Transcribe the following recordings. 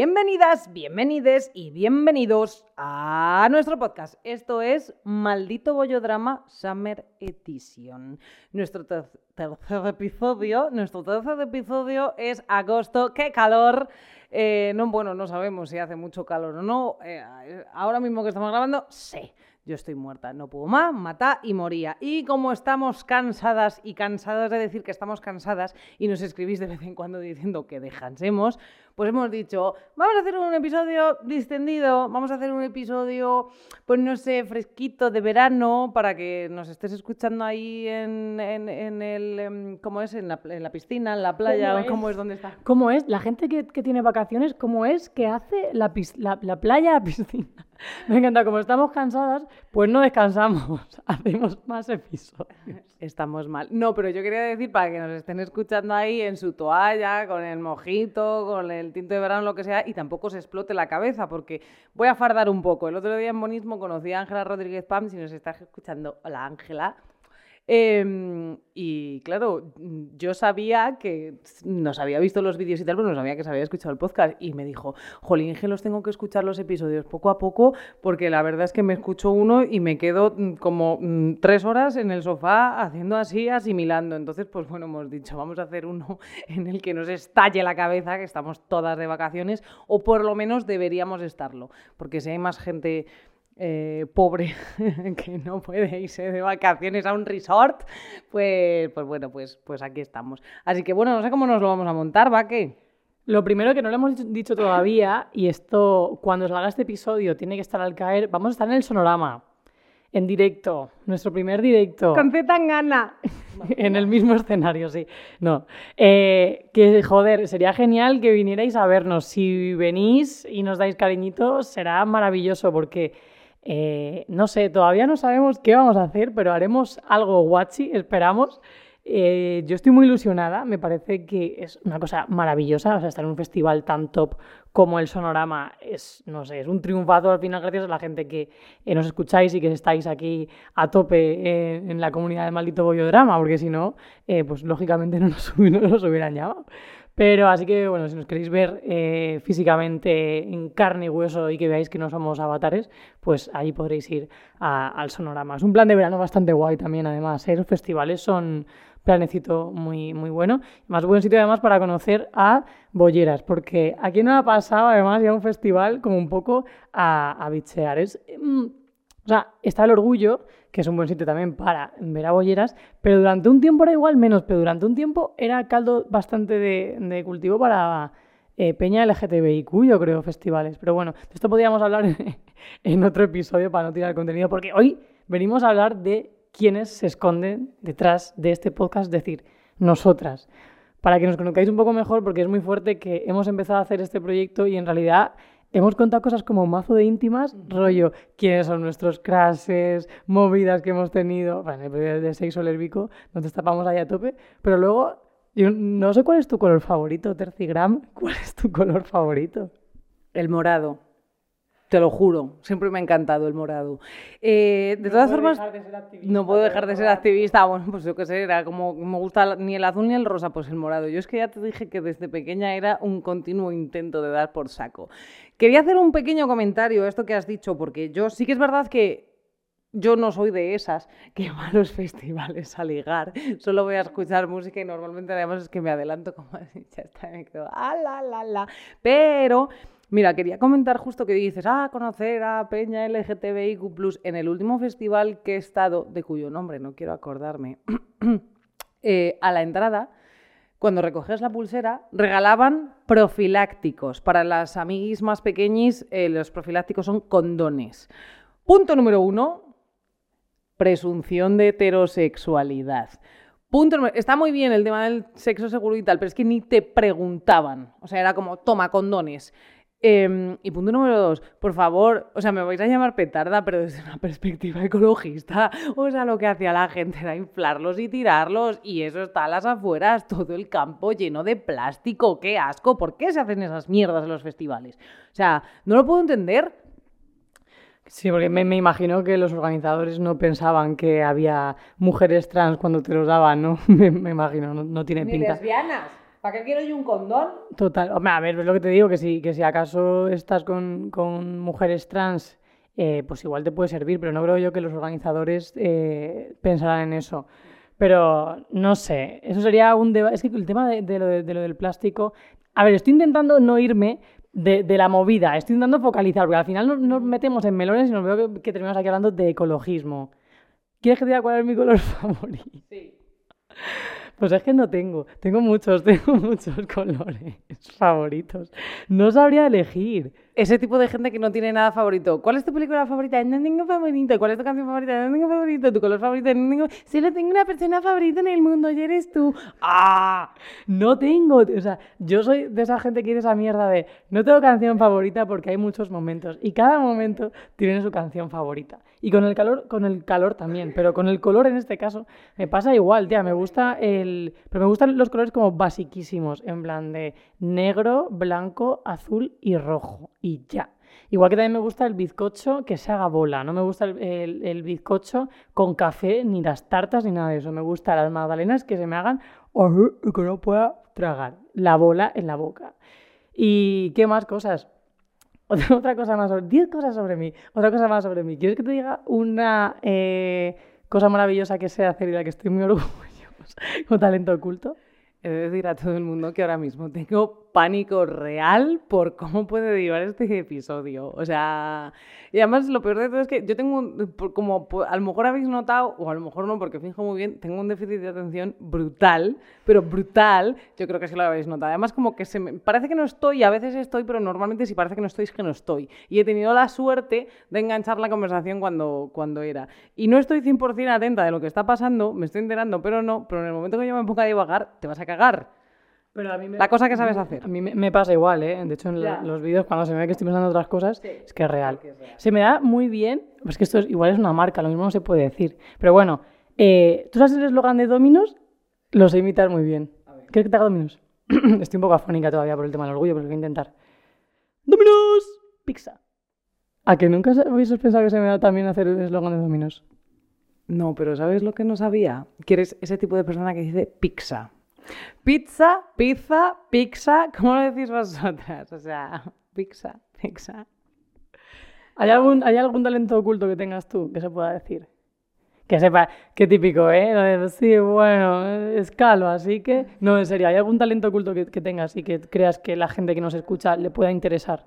Bienvenidas, bienvenides y bienvenidos a nuestro podcast. Esto es Maldito Bollodrama Summer Edition. Nuestro ter- tercer episodio, nuestro tercer episodio es agosto. ¡Qué calor! Eh, no, bueno, no sabemos si hace mucho calor o no. Eh, ahora mismo que estamos grabando, sí. Yo estoy muerta, no puedo más, mata y moría. Y como estamos cansadas y cansadas de decir que estamos cansadas y nos escribís de vez en cuando diciendo que descansemos, pues hemos dicho, vamos a hacer un episodio distendido, vamos a hacer un episodio, pues no sé, fresquito de verano para que nos estés escuchando ahí en, en- en el, em, ¿cómo es? En la, en la piscina, en la playa, ¿Cómo es? ¿cómo es? ¿Dónde está? ¿Cómo es? La gente que, que tiene vacaciones, ¿cómo es que hace la, la, la playa a piscina? Me encanta, como estamos cansadas, pues no descansamos, hacemos más episodios. Estamos mal. No, pero yo quería decir para que nos estén escuchando ahí en su toalla, con el mojito, con el tinto de verano, lo que sea, y tampoco se explote la cabeza, porque voy a fardar un poco. El otro día en Bonismo conocí a Ángela Rodríguez Pam, si nos estás escuchando, hola Ángela. Em, y claro, mm, yo sabía que nos había visto los vídeos y tal, pero no sabía que se había escuchado el podcast. Y me dijo, Jolín, que los tengo que escuchar los episodios poco a poco, porque la verdad es que me escucho uno y me quedo mm, como mm, tres horas en el sofá haciendo así, asimilando. Entonces, pues bueno, hemos dicho, vamos a hacer uno en el que nos estalle la cabeza, que estamos todas de vacaciones, o por lo menos deberíamos estarlo, porque si hay más gente eh, pobre que no puede irse de vacaciones a un resort, pues, pues bueno, pues, pues aquí estamos. Así que bueno, no sé cómo nos lo vamos a montar, ¿va? ¿Qué? Lo primero que no lo hemos dicho, todavía, y esto cuando salga este episodio tiene que estar al caer, vamos a estar en el sonorama, en directo, nuestro primer directo. Con Z gana. en el mismo escenario, sí. No. Eh, que, joder, sería genial que vinierais a vernos. Si venís y nos dais cariñitos, será maravilloso porque, eh, no sé, todavía no sabemos qué vamos a hacer, pero haremos algo guachi, esperamos. Eh, yo estoy muy ilusionada, me parece que es una cosa maravillosa, o sea, estar en un festival tan top como el Sonorama es, no sé, es un triunfazo al final gracias a la gente que eh, nos escucháis y que estáis aquí a tope en la comunidad de Maldito Bollodrama, porque si no, pues lógicamente no nos, no hubieran llamado. Pero así que, bueno, si nos queréis ver eh, físicamente en carne y hueso y que veáis que no somos avatares, pues ahí podréis ir a- al Sonorama. Es un plan de verano bastante guay también, además. ¿eh? Los festivales son planecito muy, muy bueno. Más buen sitio además para conocer a bolleras, porque aquí no ha pasado además ya un festival como un poco a, a bichear. Es, mm, o sea, está el orgullo, que es un buen sitio también para ver a bolleras, pero durante un tiempo era igual menos, pero durante un tiempo era caldo bastante de, cultivo para eh, Peña LGTBIQ, yo creo, festivales. Pero bueno, de esto podríamos hablar en, otro episodio para no tirar contenido, porque hoy venimos a hablar de quiénes se esconden detrás de este podcast, es decir, nosotras. Para que nos conozcáis un poco mejor, porque es muy fuerte que hemos empezado a hacer este proyecto y en realidad hemos contado cosas como mazo de íntimas, rollo, quiénes son nuestros crashes, movidas que hemos tenido, bueno, en el episodio de sexo lésbico, nos destapamos ahí a tope, pero luego, yo no sé cuál es tu color favorito, Tercigram, ¿cuál es tu color favorito? El morado. Te lo juro, siempre me ha encantado el morado. Eh, de todas formas, no puedo dejar de ser activista. Bueno, pues yo qué sé, era como me gusta ni el azul ni el rosa, pues el morado. Yo es que ya te dije que desde pequeña era un continuo intento de dar por saco. Quería hacer un pequeño comentario a esto que has dicho, porque yo sí que es verdad que yo no soy de esas que va a los festivales a ligar, solo voy a escuchar música y normalmente además es que me adelanto como así, ya está, me quedo, ah, la. Pero, mira, quería comentar justo que dices, ah, conocer a Peña LGTBIQ+, en el último festival que he estado, de cuyo nombre no quiero acordarme, eh, a la entrada, cuando recoges la pulsera, regalaban profilácticos. Para las amiguis más pequeñis, eh, los profilácticos son condones. Punto número uno, presunción de heterosexualidad. Punto número- Está muy bien el tema del sexo seguro y tal, pero es que ni te preguntaban. O sea, era como, toma, condones. Em, y punto número dos, por favor, o sea, me vais a llamar petarda, pero desde una perspectiva ecologista, o sea, lo que hacía la gente era inflarlos y tirarlos, y eso está a las afueras, todo el campo lleno de plástico, qué asco, ¿por qué se hacen esas mierdas en los festivales? O sea, no lo puedo entender, Sí, porque me, me imagino que los organizadores no pensaban que había mujeres trans cuando te los daban, ¿no? Me, me imagino, no, no tiene Ni pinta. lesbianas. ¿Para qué quiero yo un condón? Total. Hombre, a ver, es lo que te digo, que si, que si acaso estás con, con mujeres trans, eh, pues igual te puede servir, pero no creo yo que los organizadores eh, pensarán en eso. Pero no sé, eso sería un debate. Es que el tema de, de, lo de, lo del plástico. A ver, estoy intentando no irme de, de, la movida, estoy intentando focalizar, porque al final nos, nos metemos en melones y nos veo que, que, terminamos aquí hablando de ecologismo. ¿Quieres que te diga cuál es mi color favorito? Sí. Pues es que no tengo, tengo muchos, tengo muchos colores favoritos. No sabría elegir. Ese tipo de gente que no tiene nada favorito. ¿Cuál es tu película favorita? No tengo favorito. ¿Cuál es tu canción favorita? No tengo favorito. ¿Tu color favorito? No tengo... Solo tengo una persona favorita en el mundo y eres tú. ¡Ah! No tengo. O sea, yo soy de esa gente que tiene esa mierda de no tengo canción favorita porque hay muchos momentos y cada momento tiene su canción favorita. Y con el calor, con el calor también, pero con el color en este caso me pasa igual, tía, me gusta el... Pero me gustan los colores como basiquísimos, en plan de negro, blanco, azul y rojo. Y ya. Igual que también me gusta el bizcocho que se haga bola. No me gusta el, el, bizcocho con café, ni las tartas, ni nada de eso. Me gustan las magdalenas que se me hagan y que no pueda tragar. La bola en la boca. ¿Y qué más cosas? Otra cosa más sobre... 10 cosas sobre mí. Otra cosa más sobre mí. ¿Quieres que te diga una eh, cosa maravillosa que sé hacer y de la que estoy muy orgullosa como talento oculto? He de decir a todo el mundo que ahora mismo tengo pánico real por cómo puede derivar este episodio. O sea, y además lo peor de todo es que yo tengo, un, como a lo mejor habéis notado, o a lo mejor no, porque fijo muy bien, tengo un déficit de atención brutal, pero brutal, yo creo que sí lo habéis notado. Además, como que se me, parece que no estoy, a veces estoy, pero normalmente si parece que no estoy, es que no estoy. Y he tenido la suerte de enganchar la conversación cuando, cuando era. Y no estoy 100% atenta de lo que está pasando, me estoy enterando, pero no, pero en el momento que yo me ponga a divagar, te vas a cagar. Pero a mí me, la cosa que sabes hacer. A mí me, me pasa igual, ¿eh? De hecho, en la, los vídeos, cuando se me ve que estoy pensando en otras cosas, sí, es que es real. es real. Se me da muy bien, pues que esto es, igual es una marca, lo mismo no se puede decir. Pero bueno, eh, ¿tú sabes el eslogan de Dominos? Lo sé imitar muy bien. ¿Quieres que te haga Dominos? estoy un poco afónica todavía por el tema del orgullo, pero lo voy a intentar. ¡Dominos! Pizza. ¿A que nunca habéis pensado que se me da también hacer el eslogan de Dominos? No, pero ¿sabes lo que no sabía? Que eres ese tipo de persona que dice pizza. Pizza, pizza, pizza, ¿cómo lo decís vosotras? O sea, pizza, pizza. ¿Hay algún, ¿Hay algún talento oculto que tengas tú que se pueda decir? Que sepa, qué típico, ¿eh? Sí, bueno, es calvo, así que... No, en serio, ¿hay algún talento oculto que tengas y que creas que la gente que nos escucha le pueda interesar?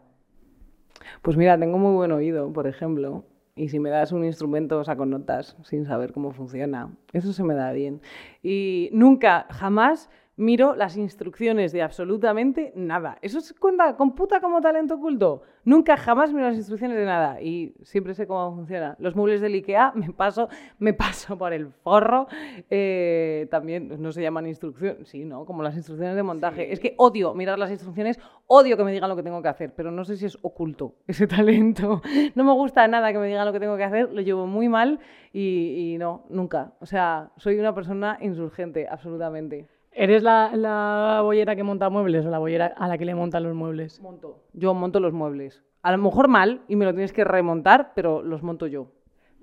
Pues mira, tengo muy buen oído, por ejemplo. Y si me das un instrumento, saco notas sin saber cómo funciona. Eso se me da bien. Y nunca, jamás miro las instrucciones de absolutamente nada. ¿Eso se cuenta computa como talento oculto? Nunca, jamás miro las instrucciones de nada y siempre sé cómo funciona. Los muebles del IKEA me paso, me paso por el forro. Eh, también no se llaman instrucciones, sí, ¿no? Como las instrucciones de montaje. Sí. Es que odio mirar las instrucciones, odio que me digan lo que tengo que hacer, pero no sé si es oculto ese talento. No me gusta nada que me digan lo que tengo que hacer, lo llevo muy mal y, y no, nunca. O sea, soy una persona insurgente, absolutamente. ¿Eres la, la, bollera que monta muebles o la bollera a la que le montan los muebles? Monto. Yo monto los muebles. A lo mejor mal y me lo tienes que remontar, pero los monto yo.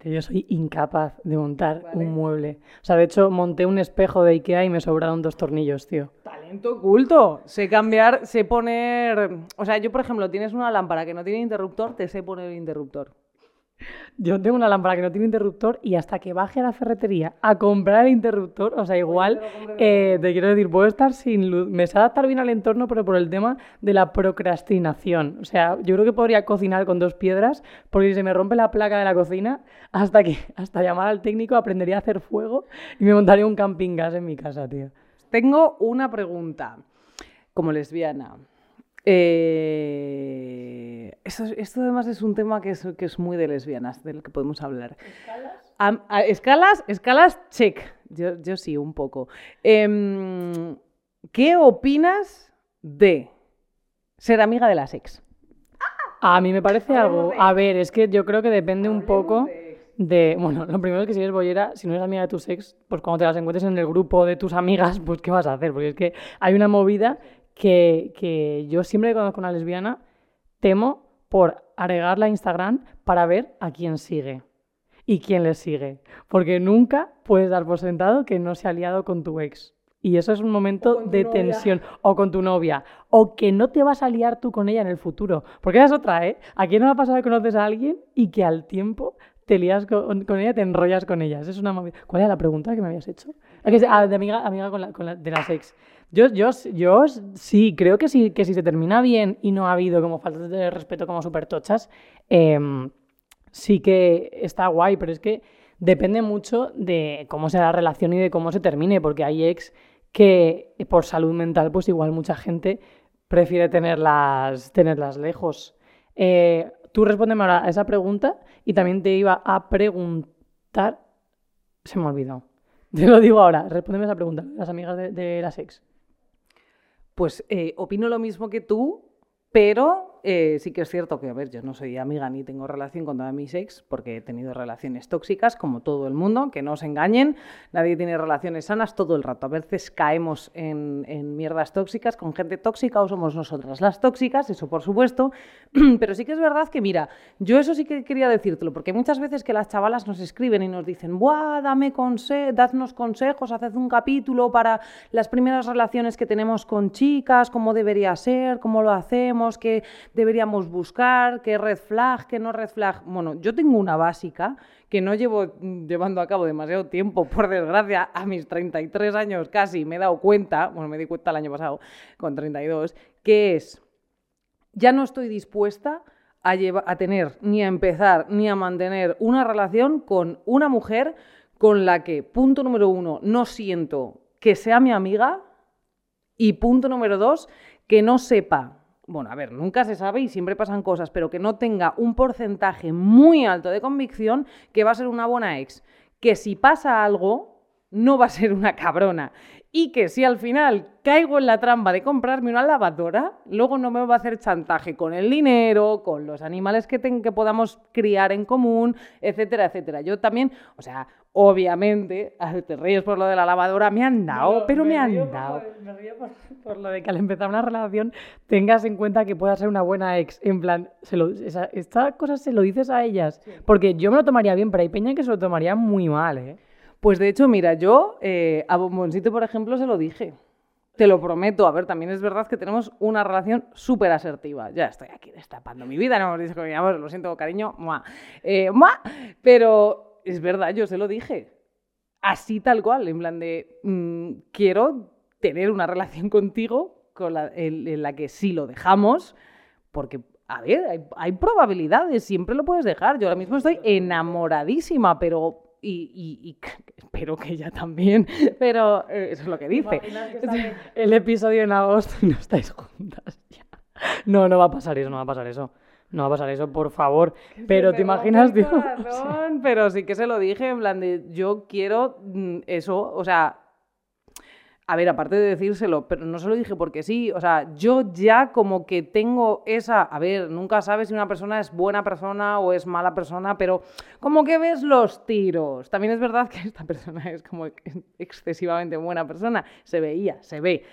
Yo soy incapaz de montar vale. un mueble. O sea, de hecho, monté un espejo de Ikea y me sobraron dos tornillos, tío. Talento oculto. Sé cambiar, sé poner... O sea, yo, por ejemplo, tienes una lámpara que no tiene interruptor, te sé poner el interruptor. Yo tengo una lámpara que no tiene interruptor y hasta que baje a la ferretería a comprar el interruptor, o sea, igual, eh, te quiero decir, puedo estar sin luz. Me sé adaptar bien al entorno, pero por el tema de la procrastinación. O sea, yo creo que podría cocinar con dos piedras, porque si se me rompe la placa de la cocina, hasta que hasta llamar al técnico aprendería a hacer fuego y me montaría un camping gas en mi casa, tío. Tengo una pregunta, como lesbiana. Eh, esto, esto, además es un tema que es, que es, muy de lesbianas, del que podemos hablar. ¿Escalas? A, a, escalas, escalas, check. Yo, yo sí, un poco. Eh, ¿Qué opinas de ser amiga de las ex? A mí me parece algo... A ver, es que yo creo que depende un poco de... Bueno, lo primero es que si eres bollera, si no eres amiga de tus ex, pues cuando te las encuentres en el grupo de tus amigas, pues ¿qué vas a hacer? Porque es que hay una movida que, que yo siempre que conozco una lesbiana temo por agregarla a Instagram para ver a quién sigue y quién le sigue. Porque nunca puedes dar por sentado que no se ha aliado con tu ex. y eso es un momento de tensión. O con tu novia. O que no te vas a liar tú con ella en el futuro. Porque esa es otra, ¿eh? ¿A quién no va a pasar que conoces a alguien y que al tiempo te lías con, ella, te enrollas con ella? es una ¿Cuál era la pregunta que me habías hecho? Ah, de amiga, amiga con la, con de las ex. Yo, yo, yo sí, creo que sí, que si se termina bien y no ha habido como faltas de respeto como súper tochas, em, sí que está guay, pero es que depende mucho de cómo sea la relación y de cómo se termine, porque hay ex que por salud mental, pues igual mucha gente prefiere tenerlas, tenerlas lejos. Eh, tú respóndeme ahora a esa pregunta y también te iba a preguntar. Se me olvidó. Te lo digo ahora, respóndeme esa pregunta, las amigas de, de las ex. Pues eh, opino lo mismo que tú, pero eh, sí que es cierto que, a ver, yo no soy amiga ni tengo relación con toda mis ex, porque he tenido relaciones tóxicas, como todo el mundo, que no se engañen, nadie tiene relaciones sanas todo el rato. A veces caemos en, en mierdas tóxicas. Con gente tóxica o somos nosotras las tóxicas, eso por supuesto, pero sí que es verdad que, mira, yo eso sí que quería decírtelo, porque muchas veces que las chavalas nos escriben y nos dicen, ¡buah, dame conse consejos, haced un capítulo para las primeras relaciones que tenemos con chicas, cómo debería ser, cómo lo hacemos, qué deberíamos buscar, qué red flag, qué no red flag. Bueno, yo tengo una básica que no llevo llevando a cabo demasiado tiempo, por desgracia, a mis 33 años casi me he dado cuenta, bueno, me di cuenta el año pasado, con 32, que es, ya no estoy dispuesta a, a tener, ni a empezar, ni a mantener una relación con una mujer con la que, punto número uno, no siento que sea mi amiga y punto número dos, que no sepa bueno, a ver, nunca se sabe y siempre pasan cosas, pero que no tenga un porcentaje muy alto de convicción que va a ser una buena ex. Que si pasa algo, no va a ser una cabrona. Y que si al final caigo en la trampa de comprarme una lavadora, luego no me va a hacer chantaje con el dinero, con los animales que, que podamos criar en común, etcétera, etcétera. Yo también, o sea, obviamente, te ríes por lo de la lavadora, me han dado, pero me, han dado. me río por, lo de que al empezar una relación tengas en cuenta que pueda ser una buena ex. En plan, se lo, esta cosa se lo dices a ellas. Porque yo me lo tomaría bien, pero hay peña que se lo tomaría muy mal, ¿eh? Pues de hecho, mira, yo eh, a Bomboncito, por ejemplo, se lo dije. Te lo prometo. A ver, también es verdad que tenemos una relación súper asertiva. Ya estoy aquí destapando mi vida, no dicho que lo siento, cariño. Eh, Pero es verdad, yo se lo dije. Así tal cual, en plan de, mm, quiero tener una relación contigo con en, la que sí lo dejamos, porque a ver, hay, hay, probabilidades, siempre lo puedes dejar. Yo ahora mismo estoy enamoradísima, pero y, espero que ella también, pero eh, eso es lo que dice. el episodio en agosto y no estáis juntas ya. No, no va a pasar eso, no va a pasar eso. No va a pasar eso, por favor. Pero te imaginas, Pero sí que se lo dije, en plan de yo quiero mm, eso, o sea, a ver, aparte de decírselo, pero no se lo dije porque sí, o sea, yo ya como que tengo esa, a ver, nunca sabes si una persona es buena persona o es mala persona, pero como que ves los tiros. También es verdad que esta persona es como excesivamente buena persona, se veía, se ve.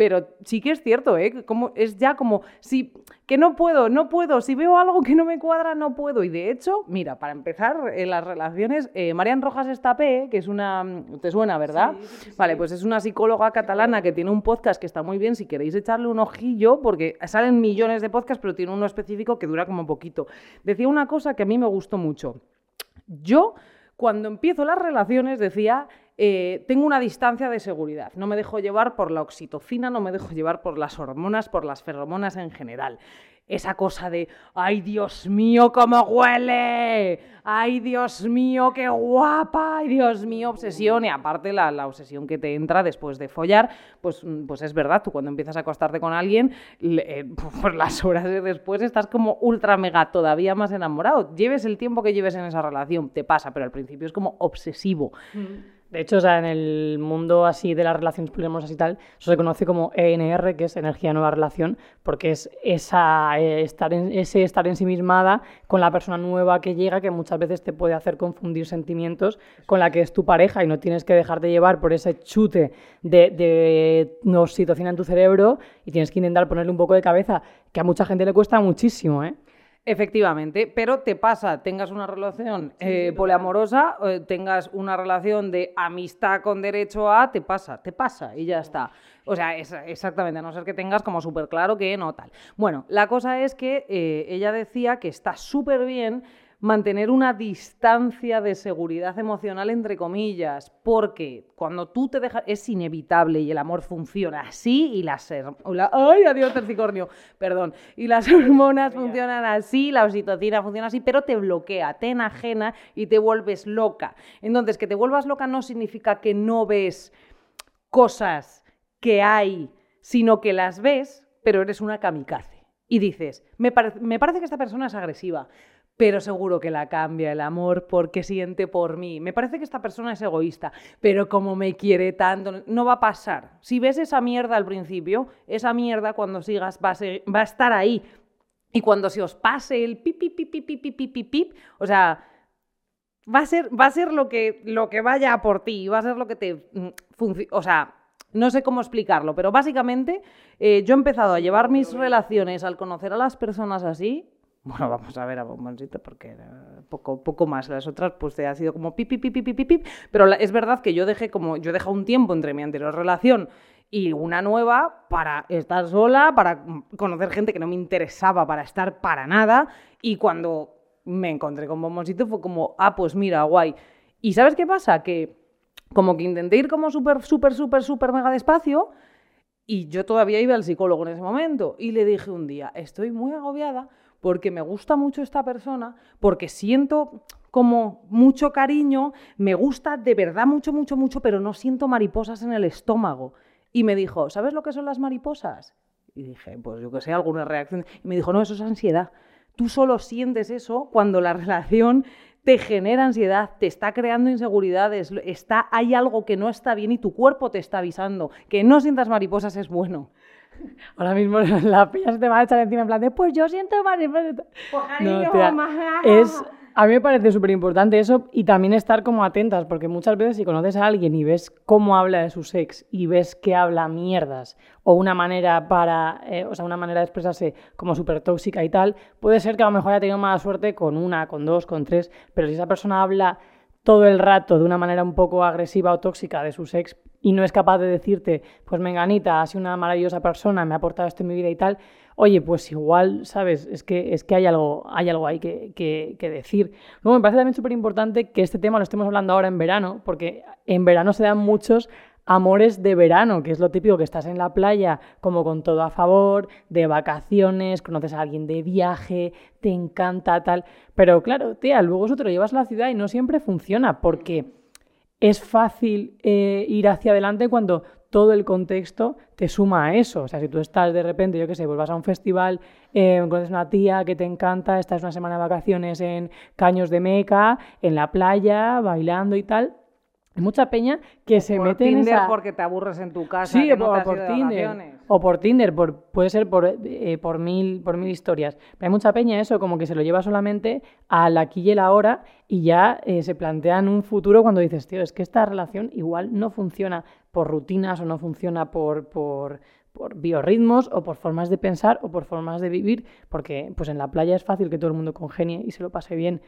Pero sí que es cierto, ¿eh? Como, es ya como, si, que no puedo, no puedo, si veo algo que no me cuadra, no puedo. Y de hecho, mira, para empezar, en las relaciones, eh, Marian Rojas Estapé, que es una, te suena, ¿verdad? vale, pues es una psicóloga catalana que tiene un podcast que está muy bien, si queréis echarle un ojillo, porque salen millones de podcasts, pero tiene uno específico que dura como poquito. Decía una cosa que a mí me gustó mucho. Yo, cuando empiezo las relaciones, decía eh, tengo una distancia de seguridad. No me dejo llevar por la oxitocina, no me dejo llevar por las hormonas, por las feromonas en general. Esa cosa de, ay Dios mío, cómo huele, ay Dios mío, qué guapa, ay Dios mío, obsesión. Y aparte la, la obsesión que te entra después de follar, pues, mm, pues es verdad, tú cuando empiezas a acostarte con alguien, eh, por las horas de después estás como ultra mega todavía más enamorado. Lleves el tiempo que lleves en esa relación, te pasa, pero al principio es como obsesivo. Mm. De hecho, o sea, en el mundo así de las relaciones poliamorosas y tal, eso se conoce como ENR, que es energía nueva relación, porque es esa, eh, estar en, ese estar ensimismada con la persona nueva que llega, que muchas veces te puede hacer confundir sentimientos con la que es tu pareja y no tienes que dejar de llevar por ese chute de, de oxitocina en tu cerebro y tienes que intentar ponerle un poco de cabeza, que a mucha gente le cuesta muchísimo, ¿eh? Efectivamente, pero te pasa, tengas una relación eh, poliamorosa, eh, tengas una relación de amistad con derecho a, te pasa, te pasa y ya está. O sea, es, exactamente, a no ser que tengas como súper claro que no tal. Bueno, la cosa es que eh, ella decía que está súper bien mantener una distancia de seguridad emocional, entre comillas, porque cuando tú te dejas, es inevitable y el amor funciona así y las... ¡Ay, adiós, tercicornio! Perdón. Y las hormonas funcionan así, la oxitocina funciona así, pero te bloquea, te enajena y te vuelves loca. Entonces, que te vuelvas loca no significa que no ves cosas que hay, sino que las ves, pero eres una kamikaze. Y dices, me, me parece que esta persona es agresiva, pero seguro que la cambia el amor porque siente por mí. Me parece que esta persona es egoísta, pero como me quiere tanto, no va a pasar. Si ves esa mierda al principio, esa mierda cuando sigas va a, estar ahí. Y cuando se os pase el pip, pip, pip, pip, pip, pip, o sea, va a ser, va a ser lo, que, lo que vaya por ti, va a ser lo que te funcione. O sea, no sé cómo explicarlo, pero básicamente eh, yo he empezado a llevar mis relaciones al conocer a las personas así bueno, vamos a ver a Bomboncito porque poco, poco más. Las otras, pues ha sido como pip, pip, pip, pip, pip, Pero es verdad que yo dejé como, yo he un tiempo entre mi anterior relación y una nueva para estar sola, para conocer gente que no me interesaba para estar para nada. Y cuando me encontré con Bomboncito fue como, ah, pues mira, guay. ¿Y sabes qué pasa? Que como que intenté ir como súper, súper, súper, súper mega despacio y yo todavía iba al psicólogo en ese momento. Y le dije un día, estoy muy agobiada porque me gusta mucho esta persona, porque siento como mucho cariño, me gusta de verdad mucho, mucho, mucho, pero no siento mariposas en el estómago. Y me dijo, ¿sabes lo que son las mariposas? Y dije, pues yo que sé, alguna reacción. Y me dijo, no, eso es ansiedad. Tú solo sientes eso cuando la relación te genera ansiedad, te está creando inseguridades, está, hay algo que no está bien y tu cuerpo te está avisando. Que no sientas mariposas es bueno. Ahora mismo la pilla se te va a echar encima en plan de, pues yo siento mariposas. Pues cariño, no, es, a mí me parece súper importante eso y también estar como atentas, porque muchas veces si conoces a alguien y ves cómo habla de su sex y ves que habla mierdas o una manera para, eh, o sea, una manera de expresarse como súper tóxica y tal, puede ser que a lo mejor haya tenido mala suerte con una, con dos, con tres, pero si esa persona habla todo el rato de una manera un poco agresiva o tóxica de su sex y no es capaz de decirte, pues Menganita ha sido una maravillosa persona, me ha aportado esto en mi vida y tal, oye, pues igual, ¿sabes? Es que, es que hay, algo, hay algo ahí que, que decir. Luego me parece también súper importante que este tema lo estemos hablando ahora en verano, porque en verano se dan muchos amores de verano, que es lo típico que estás en la playa como con todo a favor, de vacaciones, conoces a alguien de viaje, te encanta tal. Pero claro, tía, luego eso te lo llevas a la ciudad y no siempre funciona porque es fácil eh, ir hacia adelante cuando todo el contexto te suma a eso. O sea, si tú estás de repente, yo qué sé, vuelvas a un festival, eh, conoces una tía que te encanta, estás una semana de vacaciones en Caños de Meca, en la playa, bailando y tal, hay mucha peña que se mete en esa... porque te aburres en tu casa. Sí, o, por Tinder. O por Tinder, por, puede ser por, eh, por, mil, por mil historias. Pero hay mucha peña eso, como que se lo lleva solamente a la aquí y la hora y ya eh, se plantea en un futuro cuando dices, tío, es que esta relación igual no funciona por rutinas o no funciona por, por, por biorritmos o por formas de pensar o por formas de vivir, porque pues en la playa es fácil que todo el mundo congenie y se lo pase bien.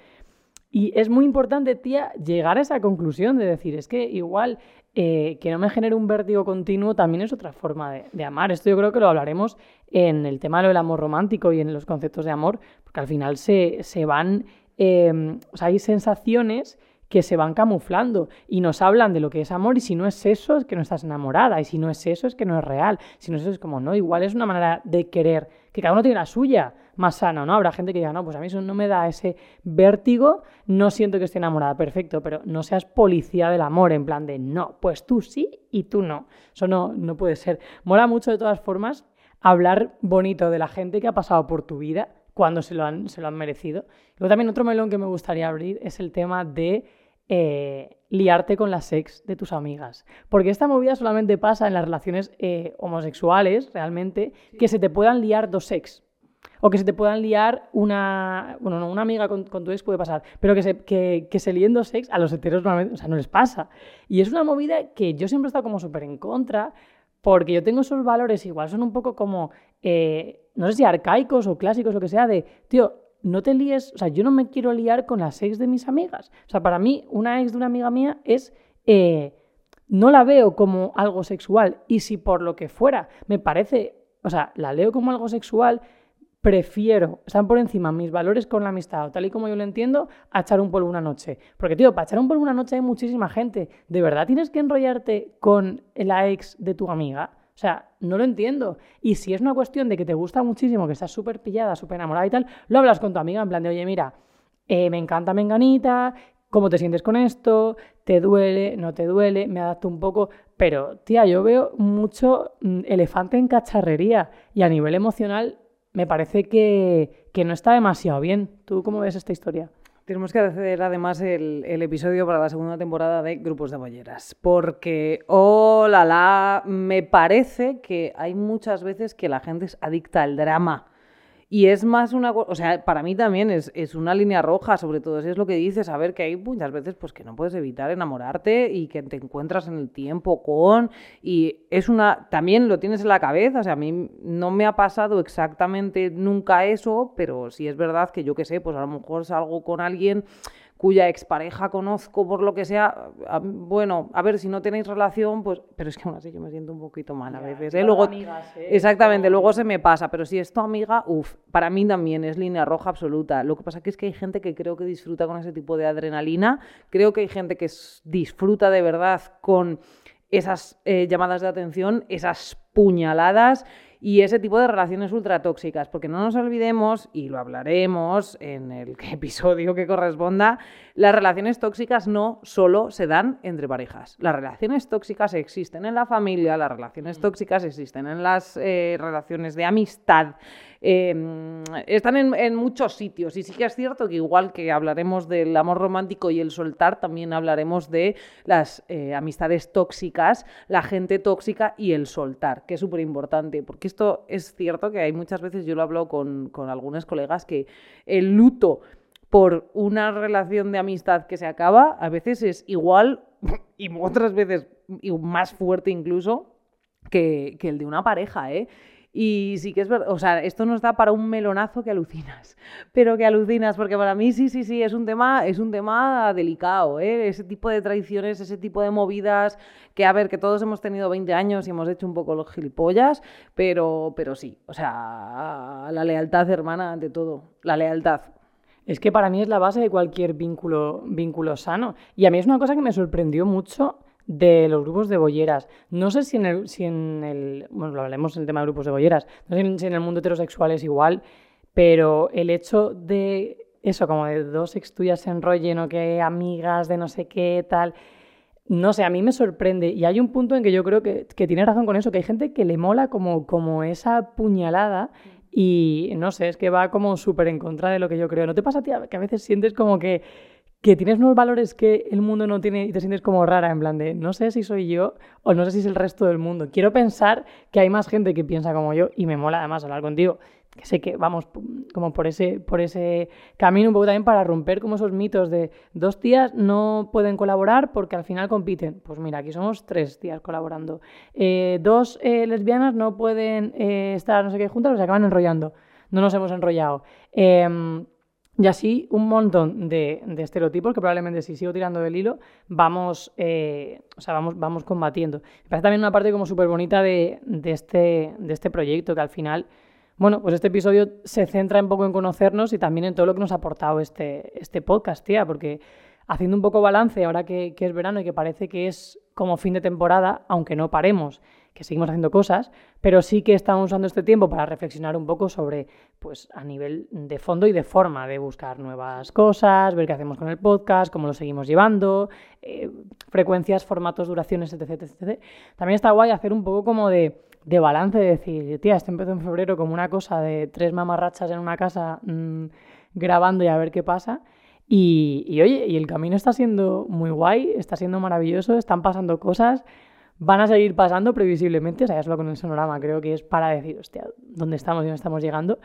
Y es muy importante, tía, llegar a esa conclusión de decir, es que igual eh, que no me genere un vértigo continuo también es otra forma de, amar. Esto yo creo que lo hablaremos en el tema del amor romántico y en los conceptos de amor, porque al final se, se van, em, o sea, hay sensaciones que se van camuflando y nos hablan de lo que es amor y si no es eso es que no estás enamorada y si no es eso es que no es real, si no es eso es como, no, igual es una manera de querer, que cada uno tiene la suya más sana, ¿no? Habrá gente que diga, no, pues a mí eso no me da ese vértigo, no siento que esté enamorada, perfecto, pero no seas policía del amor, en plan de, no, pues tú sí y tú no, eso no, no puede ser. Mola mucho de todas formas hablar bonito de la gente que ha pasado por tu vida cuando se lo han, se lo han merecido. Luego también otro melón que me gustaría abrir es el tema de eh, liarte con las sex de tus amigas. Porque esta movida solamente pasa en las relaciones eh, homosexuales, realmente, que se te puedan liar dos sex. O que se te puedan liar una. Bueno, no, una amiga con, tu ex puede pasar, pero que se, que, que se líen dos sex a los heteros normalmente, o sea, no les pasa. Y es una movida que yo siempre he estado como súper en contra, porque yo tengo esos valores, igual son un poco como. Eh, no sé si arcaicos o clásicos, lo que sea, de, tío, no te líes, o sea, yo no me quiero liar con las ex de mis amigas. O sea, para mí, una ex de una amiga mía es... Eh, no la veo como algo sexual y si por lo que fuera me parece, o sea, la leo como algo sexual, prefiero, están por encima mis valores con la amistad, tal y como yo lo entiendo, a echar un polvo una noche. Porque, tío, para echar un polvo una noche hay muchísima gente. ¿De verdad tienes que enrollarte con la ex de tu amiga? Sea, no lo entiendo. Y si es una cuestión de que te gusta muchísimo, que estás súper pillada, súper enamorada y tal, lo hablas con tu amiga en plan de, oye, mira, eh, me encanta Menganita, ¿cómo te sientes con esto? ¿Te duele? ¿No te duele? Me adapto un poco. Pero, tía, yo veo mucho mm, elefante en cacharrería y a nivel emocional me parece que, que no está demasiado bien. ¿Tú cómo ves esta historia? Tenemos que hacer además el, episodio para la segunda temporada de Grupos de Bolleras, porque, oh la la, me parece que hay muchas veces que la gente es adicta al drama. Y es más una o sea, para mí también es, es, una línea roja, sobre todo si es lo que dices, a ver que hay muchas veces pues que no puedes evitar enamorarte y que te encuentras en el tiempo con y es una también lo tienes en la cabeza, o sea, a mí no me ha pasado exactamente nunca eso, pero sí es verdad que yo qué sé, pues a lo mejor salgo con alguien cuya expareja conozco por lo que sea, bueno, a ver, si no tenéis relación, pues, pero es que aún así yo me siento un poquito mal a veces. ¿eh? Luego, ¿eh? Exactamente, luego se me pasa, pero si es tu amiga, uff, para mí también es línea roja absoluta. Lo que pasa que es que hay gente que creo que disfruta con ese tipo de adrenalina, creo que hay gente que disfruta de verdad con esas eh, llamadas de atención, esas puñaladas y ese tipo de relaciones ultra tóxicas, porque no nos olvidemos, y lo hablaremos en el episodio que corresponda, las relaciones tóxicas no solo se dan entre parejas. Las relaciones tóxicas existen en la familia, las relaciones mm. tóxicas existen en las eh, relaciones de amistad, em, están en, muchos sitios. Y sí que es cierto que igual que hablaremos del amor romántico y el soltar, también hablaremos de las eh, amistades tóxicas, la gente tóxica y el soltar, que es súper importante, porque esto es cierto que hay muchas veces, yo lo hablo con, con algunos colegas, que el luto por una relación de amistad que se acaba, a veces es igual y otras veces más fuerte incluso que, que el de una pareja, ¿eh? Y sí que es verdad, o sea, esto nos da para un melonazo que alucinas, pero que alucinas, porque para mí sí, sí, sí, es un tema, es un tema delicado, ¿eh? ese tipo de traiciones, ese tipo de movidas, que a ver, que todos hemos tenido 20 años y hemos hecho un poco los gilipollas, pero, pero sí, o sea, la lealtad, hermana, ante todo, la lealtad. Es que para mí es la base de cualquier vínculo, vínculo sano. Y a mí es una cosa que me sorprendió mucho de los grupos de bolleras. No sé si en el, si en el bueno, lo hablemos en el tema de grupos de bolleras, no sé si en el mundo heterosexual es igual, pero el hecho de eso, como de dos ex tuyas se enrollen o que amigas de no sé qué, tal, no sé, a mí me sorprende. Y hay un punto en que yo creo que, que tiene razón con eso, que hay gente que le mola como, como esa puñalada y no sé, es que va como súper en contra de lo que yo creo. ¿No te pasa, tía, que a veces sientes como que que tienes unos valores que el mundo no tiene y te sientes como rara, en plan de no sé si soy yo o no sé si es el resto del mundo. Quiero pensar que hay más gente que piensa como yo y me mola además hablar contigo. Que sé que vamos como por ese, por ese camino un poco también para romper como esos mitos de dos tías no pueden colaborar porque al final compiten. Pues mira, aquí somos tres tías colaborando. Eh, dos eh, lesbianas no pueden eh, estar no sé qué juntas, se acaban enrollando. No nos hemos enrollado. Y así un montón de, estereotipos que probablemente si sigo tirando del hilo vamos, eh, o sea, vamos, vamos combatiendo. Me parece también una parte como súper bonita de, este, de este proyecto que al final, bueno, pues este episodio se centra un poco en conocernos y también en todo lo que nos ha aportado este, este podcast, tía, porque haciendo un poco balance ahora que, que es verano y que parece que es como fin de temporada, aunque no paremos que seguimos haciendo cosas, pero sí que estamos usando este tiempo para reflexionar un poco sobre, pues a nivel de fondo y de forma, de buscar nuevas cosas, ver qué hacemos con el podcast, cómo lo seguimos llevando, eh, frecuencias, formatos, duraciones, etc, etc, También está guay hacer un poco como de, de balance, de decir, tía, esto empezó en febrero como una cosa de tres mamarrachas en una casa mm, grabando y a ver qué pasa. Y, y, oye, y el camino está siendo muy guay, está siendo maravilloso, están pasando cosas van a seguir pasando previsiblemente, o sea, ya solo con el sonorama creo que es para decir, hostia, ¿dónde estamos y dónde estamos llegando?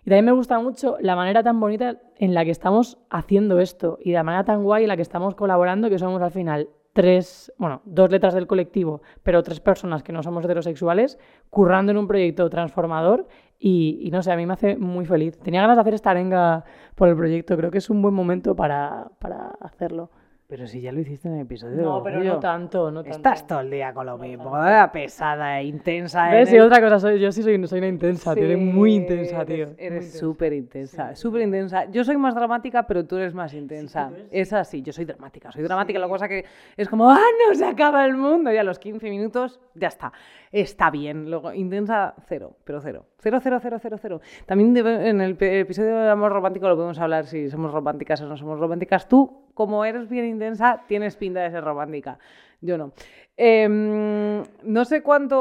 Y también me gusta mucho la manera tan bonita en la que estamos haciendo esto y la manera tan guay en la que estamos colaborando, que somos al final tres, bueno, dos letras del colectivo, pero tres personas que no somos heterosexuales, currando en un proyecto transformador Y, no sé, a mí me hace muy feliz. Tenía ganas de hacer esta arenga por el proyecto, creo que es un buen momento para, para hacerlo. Pero si ya lo hiciste en el episodio. No, pero no tanto, no tanto. Estás todo el día con lo mismo, pesada e intensa. ¿Ves? Y otra cosa, soy, yo sí soy, soy una intensa, tío, eres muy intensa, tío. Eres súper intensa, súper intensa. Yo soy más dramática, pero tú eres más intensa. es así, yo soy dramática, soy dramática. La cosa que es como, ¡ah, no se acaba el mundo! Y a los 15 minutos, ya está. Está bien. Luego, intensa, cero, pero cero. Cero, cero, cero, cero, cero. También en el episodio del amor romántico lo podemos hablar si somos románticas o no somos románticas. Tú como eres bien intensa, tienes pinta de ser romántica. Yo no. Em, no sé cuánto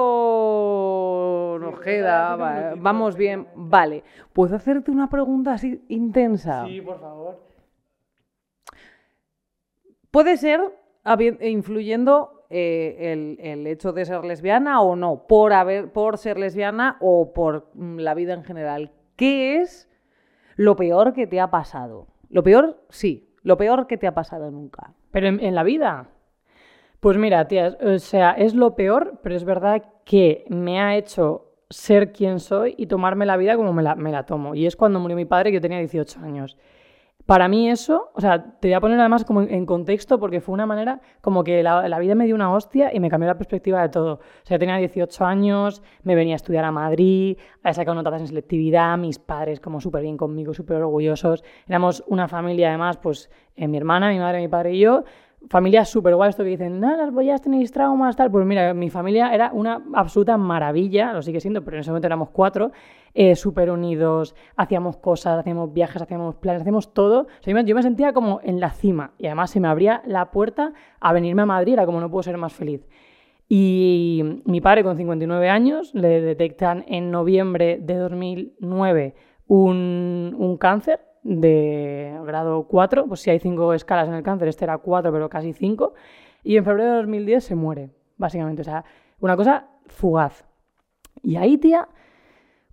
nos queda. vamos bien. Vale. ¿Puedo hacerte una pregunta así intensa? Sí, por favor. Puede ser influyendo eh, el, hecho de ser lesbiana o no, por, haber, por ser lesbiana o por mm, la vida en general. ¿Qué es lo peor que te ha pasado? Lo peor, sí, lo peor que te ha pasado nunca. Pero en, la vida. Pues mira, tía, o sea, es lo peor, pero es verdad que me ha hecho ser quien soy y tomarme la vida como me la, tomo. Y es cuando murió mi padre, yo tenía 18 años. Para mí eso, o sea, te voy a poner además como en contexto porque fue una manera como que la, vida me dio una hostia y me cambió la perspectiva de todo. O sea, tenía 18 años, me venía a estudiar a Madrid, había sacado notas en selectividad, mis padres como súper bien conmigo, súper orgullosos. Éramos una familia además, pues eh, mi hermana, mi madre, mi padre y yo, familia súper guay, esto que dicen, no, las boyas tenéis traumas, tal. Pues mira, mi familia era una absoluta maravilla, lo sigue siendo, pero en ese momento éramos cuatro, eh, súper unidos, hacíamos cosas, hacíamos viajes, hacíamos planes, hacíamos todo. yo, me, sentía como en la cima y además se me abría la puerta a venirme a Madrid, era como no puedo ser más feliz. Y mi padre con 59 años le detectan en noviembre de 2009 un, un cáncer de grado 4, pues si hay cinco escalas en el cáncer, este era 4, pero casi 5, y en febrero de 2010 se muere, básicamente, o sea, una cosa fugaz. Y ahí, tía,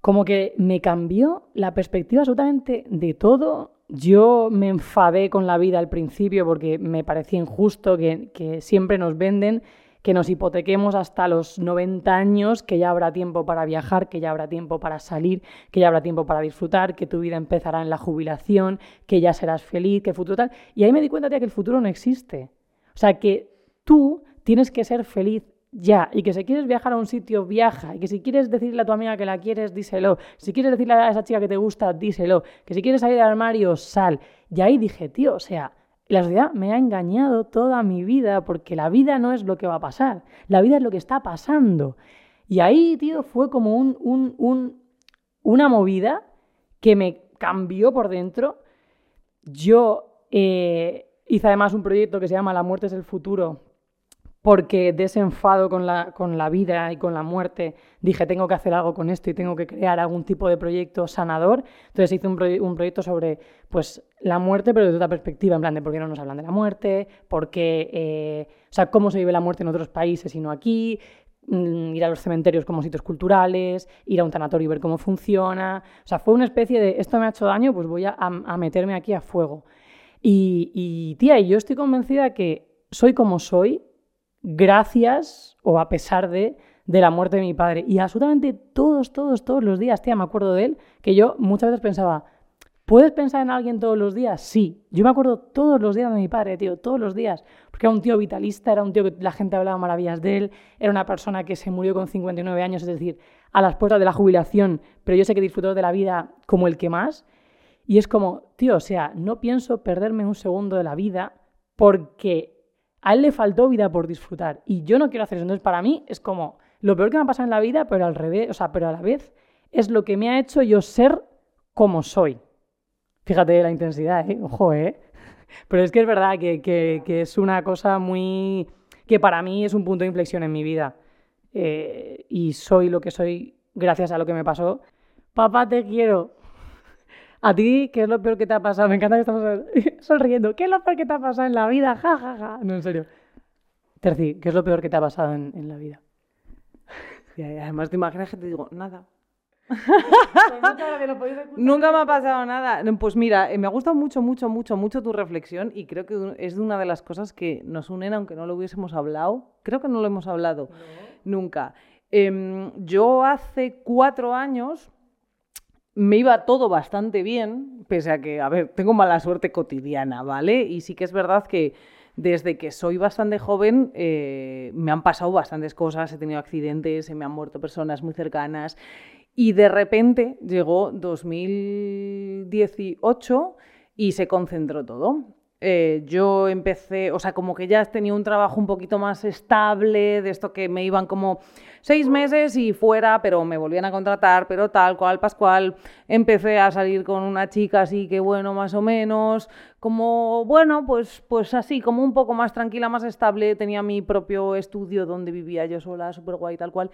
como que me cambió la perspectiva absolutamente de todo. Yo me enfadé con la vida al principio porque me parecía injusto que siempre nos venden que nos hipotequemos hasta los 90 años, que ya habrá tiempo para viajar, que ya habrá tiempo para salir, que ya habrá tiempo para disfrutar, que tu vida empezará en la jubilación, que ya serás feliz, que futuro tal. Y ahí me di cuenta, tía, que el futuro no existe. O sea, que tú tienes que ser feliz ya, y que si quieres viajar a un sitio, viaja, y que si quieres decirle a tu amiga que la quieres, díselo, si quieres decirle a esa chica que te gusta, díselo, que si quieres salir del armario, sal. Y ahí dije, tío, o sea, la sociedad me ha engañado toda mi vida porque la vida no es lo que va a pasar, la vida es lo que está pasando. Y ahí, tío, fue como un, una movida que me cambió por dentro. Yo eh, hice además un proyecto que se llama La muerte es el futuro, porque desenfado con la, con la vida y con la muerte, dije, tengo que hacer algo con esto y tengo que crear algún tipo de proyecto sanador. Entonces hice un, proyecto sobre pues, la muerte, pero desde otra perspectiva, en plan de por qué no nos hablan de la muerte, por qué, eh, o sea, cómo se vive la muerte en otros países y no aquí, mm, ir a los cementerios como sitios culturales, ir a un tanatorio y ver cómo funciona. O sea, fue una especie de, esto me ha hecho daño, pues voy a, a meterme aquí a fuego. Y, y, tía, yo estoy convencida que soy como soy gracias o a pesar de, de la muerte de mi padre. Y absolutamente todos, todos, todos los días, tía, me acuerdo de él, que yo muchas veces pensaba, ¿puedes pensar en alguien todos los días? Sí. Yo me acuerdo todos los días de mi padre, tío, todos los días. Porque era un tío vitalista, era un tío que la gente hablaba maravillas de él, era una persona que se murió con 59 años, es decir, a las puertas de la jubilación, pero yo sé que disfrutó de la vida como el que más. Y es como, tío, o sea, no pienso perderme un segundo de la vida porque a él le faltó vida por disfrutar y yo no quiero hacer eso. Entonces, para mí es como lo peor que me ha pasado en la vida, pero al revés, o sea, pero a la vez es lo que me ha hecho yo ser como soy. Fíjate la intensidad, ¿eh? Ojo, ¿eh? Pero es que es verdad que, que, es una cosa muy... que para mí es un punto de inflexión en mi vida. Eh, y soy lo que soy gracias a lo que me pasó. Papá, te quiero. A ti, ¿qué es lo peor que te ha pasado? Me encanta que estamos sonriendo. ¿Qué es lo peor que te ha pasado en la vida? Ja, ja, ja. No, en serio. Terci, ¿qué es lo peor que te ha pasado en, la vida? Y además te imaginas que te digo, nada. Nunca me ha pasado nada. Pues mira, eh, me ha gustado mucho, mucho, mucho, mucho tu reflexión y creo que es una de las cosas que nos unen, aunque no lo hubiésemos hablado. Creo que no lo hemos hablado nunca. Em, yo hace cuatro años me iba todo bastante bien, pese a que, a ver, tengo mala suerte cotidiana, ¿vale? Y sí que es verdad que desde que soy bastante joven eh, me han pasado bastantes cosas, he tenido accidentes, se me han muerto personas muy cercanas y de repente llegó 2018 y se concentró todo. Eh, yo empecé, o sea, como que ya tenía un trabajo un poquito más estable, de esto que me iban como seis meses y fuera, pero me volvían a contratar, pero tal cual, Pascual. Empecé a salir con una chica así que, bueno, más o menos, como, bueno, pues, pues así, como un poco más tranquila, más estable. Tenía mi propio estudio donde vivía yo sola, súper guay, tal cual.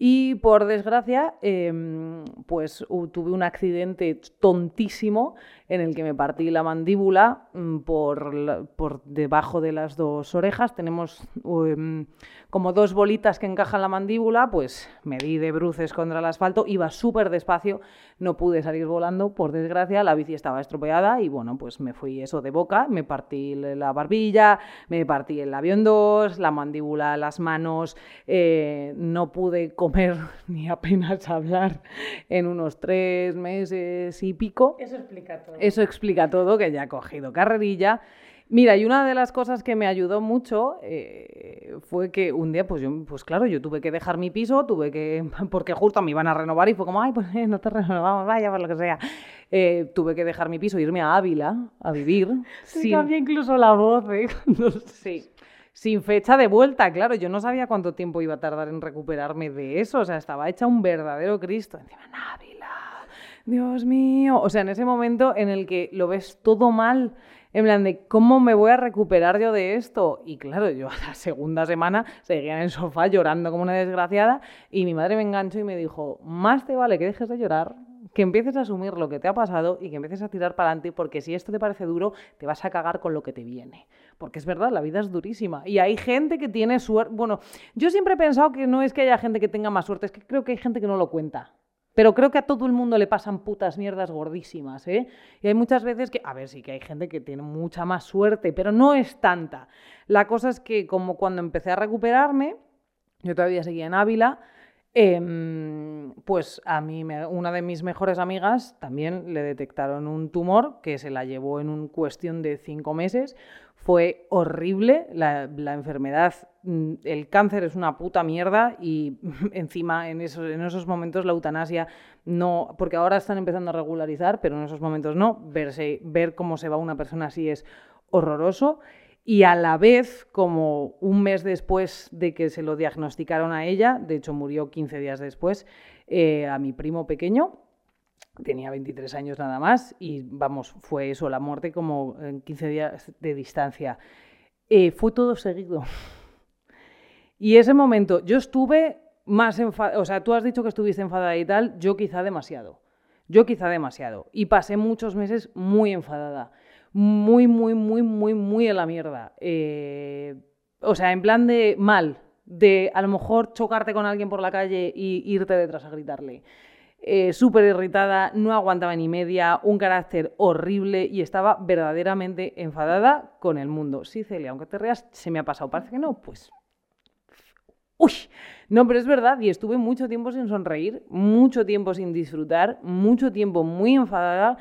Y por desgracia, em, pues tuve un accidente tontísimo en el que me partí la mandíbula mm, por, por debajo de las dos orejas. Tenemos em, como dos bolitas que encajan la mandíbula, pues me di de bruces contra el asfalto, iba súper despacio, no pude salir volando, por desgracia, la bici estaba estropeada y bueno, pues me fui eso de boca, me partí la barbilla, me partí el avión 2, la mandíbula, las manos, eh, no pude ni apenas hablar en unos tres meses y pico. Eso explica todo. Eso explica todo, que ya he cogido carrerilla. Mira, y una de las cosas que me ayudó mucho eh, fue que un día, pues yo, pues claro, yo tuve que dejar mi piso, tuve que, porque justo me iban a renovar y fue como, ay, pues eh, no te renovamos, vaya, por lo que sea. Eh, tuve que dejar mi piso, irme a Ávila a vivir. Sí, sin... cambia incluso la voz, ¿eh? Sí. Sin fecha de vuelta, claro, yo no sabía cuánto tiempo iba a tardar en recuperarme de eso, o sea, estaba hecha un verdadero Cristo. Encima en Ávila, Dios mío. O sea, en ese momento en el que lo ves todo mal, en plan de cómo me voy a recuperar yo de esto. Y claro, yo a la segunda semana seguía en el sofá llorando como una desgraciada y mi madre me enganchó y me dijo, más te vale que dejes de llorar, que empieces a asumir lo que te ha pasado y que empieces a tirar para adelante, porque si esto te parece duro, te vas a cagar con lo que te viene. Porque es verdad, la vida es durísima. Y hay gente que tiene suerte. Bueno, yo siempre he pensado que no es que haya gente que tenga más suerte, es que creo que hay gente que no lo cuenta. Pero creo que a todo el mundo le pasan putas mierdas gordísimas, ¿eh? Y hay muchas veces que, a ver, sí que hay gente que tiene mucha más suerte, pero no es tanta. La cosa es que como cuando empecé a recuperarme, yo todavía seguía en Ávila, em, pues a mí, una de mis mejores amigas también le detectaron un tumor que se la llevó en un cuestión de cinco meses. Fue horrible la, enfermedad. Mm, el cáncer es una puta mierda y encima en esos, en esos momentos la eutanasia no, porque ahora están empezando a regularizar, pero en esos momentos no. Verse, ver cómo se va una persona así es horroroso. Y a la vez, como un mes después de que se lo diagnosticaron a ella, de hecho murió 15 días después, eh, a mi primo pequeño, tenía 23 años nada más y vamos, fue eso, la muerte como en 15 días de distancia. Eh, fue todo seguido. Y ese momento, yo estuve más enfadada, o sea, tú has dicho que estuviste enfadada y tal, yo quizá demasiado. Yo quizá demasiado. Y pasé muchos meses muy enfadada. Muy, muy, muy, muy, muy en la mierda. Eh, o sea, en plan de mal, de a lo mejor chocarte con alguien por la calle y irte detrás a gritarle. Eh, súper irritada, no aguantaba ni media, un carácter horrible y estaba verdaderamente enfadada con el mundo. Sí, Celia, aunque te reas, se me ha pasado. Parece que no, pues... Uy, no, pero es verdad, y estuve mucho tiempo sin sonreír, mucho tiempo sin disfrutar, mucho tiempo muy enfadada,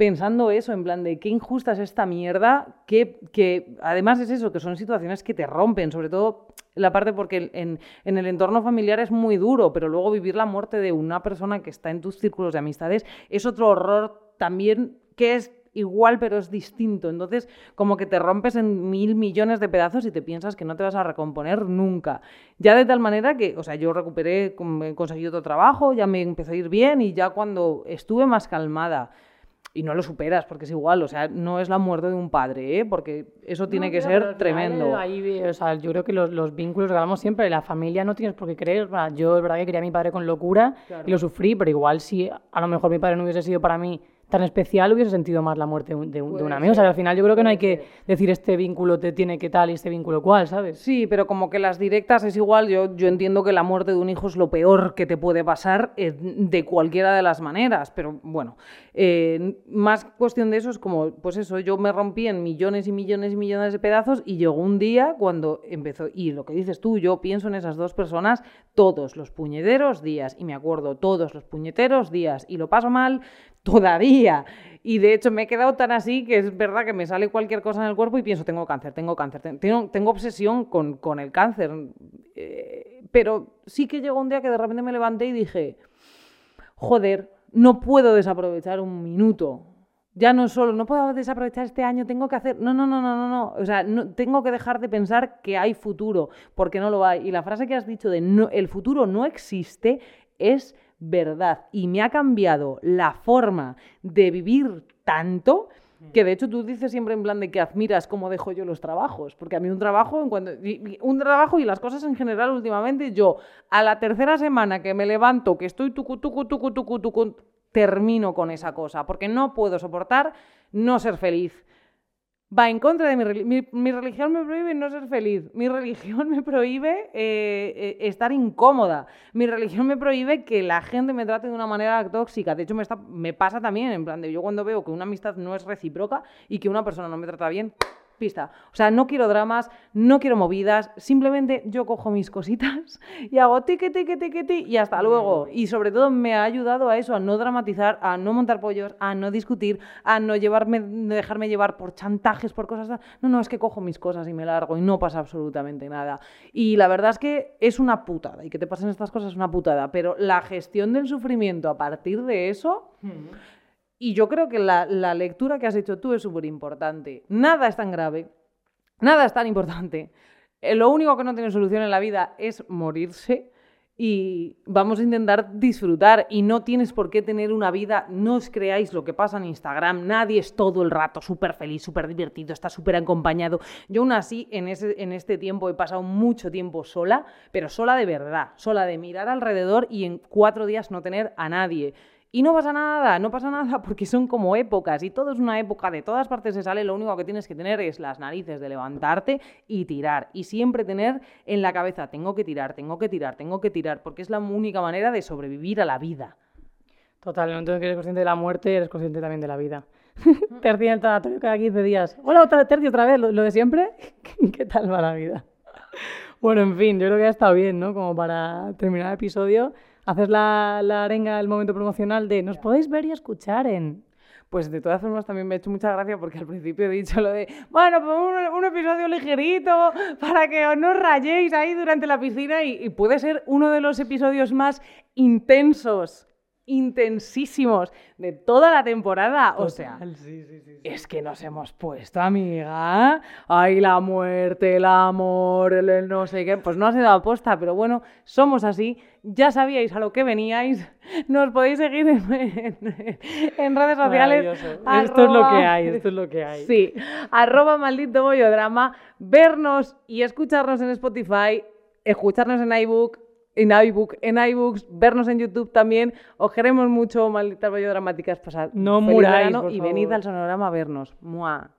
pensando eso, en plan de qué injusta es esta mierda, que, que además es eso, que son situaciones que te rompen, sobre todo la parte porque en, en, el entorno familiar es muy duro, pero luego vivir la muerte de una persona que está en tus círculos de amistades es otro horror también que es igual pero es distinto. Entonces, como que te rompes en mil millones de pedazos y te piensas que no te vas a recomponer nunca. Ya de tal manera que, o sea, yo recuperé, he conseguido otro trabajo, ya me empezó a ir bien y ya cuando estuve más calmada, y no lo superas porque es igual, o sea, no es la muerte de un padre, ¿eh? porque eso tiene que ser tremendo. Ahí, o sea, yo creo que los, los vínculos que hablamos siempre, la familia no tienes por qué creer. Yo es verdad que quería a mi padre con locura y lo sufrí, pero igual si a lo mejor mi padre no hubiese sido para mí tan especial hubiese sentido más la muerte de un, de un amigo. O sea, al final yo creo que no hay que decir este vínculo te tiene que tal y este vínculo cual, ¿sabes? Sí, pero como que las directas es igual. Yo, yo entiendo que la muerte de un hijo es lo peor que te puede pasar eh, de cualquiera de las maneras. Pero bueno, eh, más cuestión de eso es como, pues eso, yo me rompí en millones y millones y millones de pedazos y llegó un día cuando empezó, y lo que dices tú, yo pienso en esas dos personas todos los puñeteros días, y me acuerdo todos los puñeteros días, y lo paso mal todavía. Y de hecho me he quedado tan así que es verdad que me sale cualquier cosa en el cuerpo y pienso, tengo cáncer, tengo cáncer, tengo, obsesión con, con el cáncer. Eh, pero sí que llegó un día que de repente me levanté y dije, joder, no puedo desaprovechar un minuto. Ya no solo, no puedo desaprovechar este año, tengo que hacer. No, no, no, no, no, no. O sea, tengo que dejar de pensar que hay futuro, porque no lo hay. Y la frase que has dicho de no, el futuro no existe es verdad. Y me ha cambiado la forma de vivir tanto que de hecho tú dices siempre en plan de que admiras cómo dejo yo los trabajos, porque a mí un trabajo, en cuanto, un trabajo y las cosas en general últimamente, yo a la tercera semana que me levanto, que estoy tucu, tucu, tucu, tucu, tucu, termino con esa cosa, porque no puedo soportar no ser feliz va en contra de mi religión. Mi, religión me prohíbe no ser feliz. Mi religión me prohíbe eh, eh, estar incómoda. Mi religión me prohíbe que la gente me trate de una manera tóxica. De hecho, me, me pasa también, en plan de yo cuando veo que una amistad no es recíproca y que una persona no me trata bien, pista. O sea, no quiero dramas, no quiero movidas, simplemente yo cojo mis cositas y hago tiqui, tiqui, tiqui, tiqui y hasta luego. Y sobre todo me ha ayudado a eso, a no dramatizar, a no montar pollos, a no discutir, a no llevarme, dejarme llevar por chantajes, por cosas. No, no, es que cojo mis cosas y me largo y no pasa absolutamente nada. Y la verdad es que es una putada y que te pasen estas cosas es una putada, pero la gestión del sufrimiento a partir de eso... Y yo creo que la, lectura que has hecho tú es súper importante. Nada es tan grave, nada es tan importante. Eh, lo único que no tiene solución en la vida es morirse y vamos a intentar disfrutar y no tienes por qué tener una vida, no os creáis lo que pasa en Instagram, nadie es todo el rato súper feliz, súper divertido, está súper acompañado. Yo aún así en, este tiempo he pasado mucho tiempo sola, pero sola de verdad, sola de mirar alrededor y en cuatro días no tener a nadie. Y no pasa nada, no pasa nada porque son como épocas y todo es una época, de todas partes se sale, lo único que tienes que tener es las narices de levantarte y tirar. Y siempre tener en la cabeza, tengo que tirar, tengo que tirar, tengo que tirar, porque es la única manera de sobrevivir a la vida. Total, no tengo que eres consciente de la muerte, eres consciente también de la vida. tercio en el cada 15 días. Hola, otra tercio otra vez, lo, lo de siempre. ¿Qué tal va la vida? bueno, en fin, yo creo que ha estado bien, ¿no? Como para terminar el episodio haces la, la arenga del momento promocional de nos podéis ver y escuchar en pues de todas formas también me ha hecho mucha gracia porque al principio he dicho lo de, bueno, pues un, episodio ligerito para que os no rayéis ahí durante la piscina y, puede ser uno de los episodios más intensos intensísimos de toda la temporada. O sea, es que nos hemos puesto, amiga. Ay, la muerte, el amor, el, no sé qué. Pues no ha sido aposta, pero bueno, somos así. Ya sabíais a lo que veníais. Nos podéis seguir en, redes sociales. esto es lo que hay, esto es lo que hay. Sí, arroba maldito bollodrama, vernos y escucharnos en Spotify, escucharnos en iBook, en iBook, en iBooks, vernos en YouTube también. Os queremos mucho, malditas dramáticas pasad. No muráis, y venid al sonorama a vernos. Mua.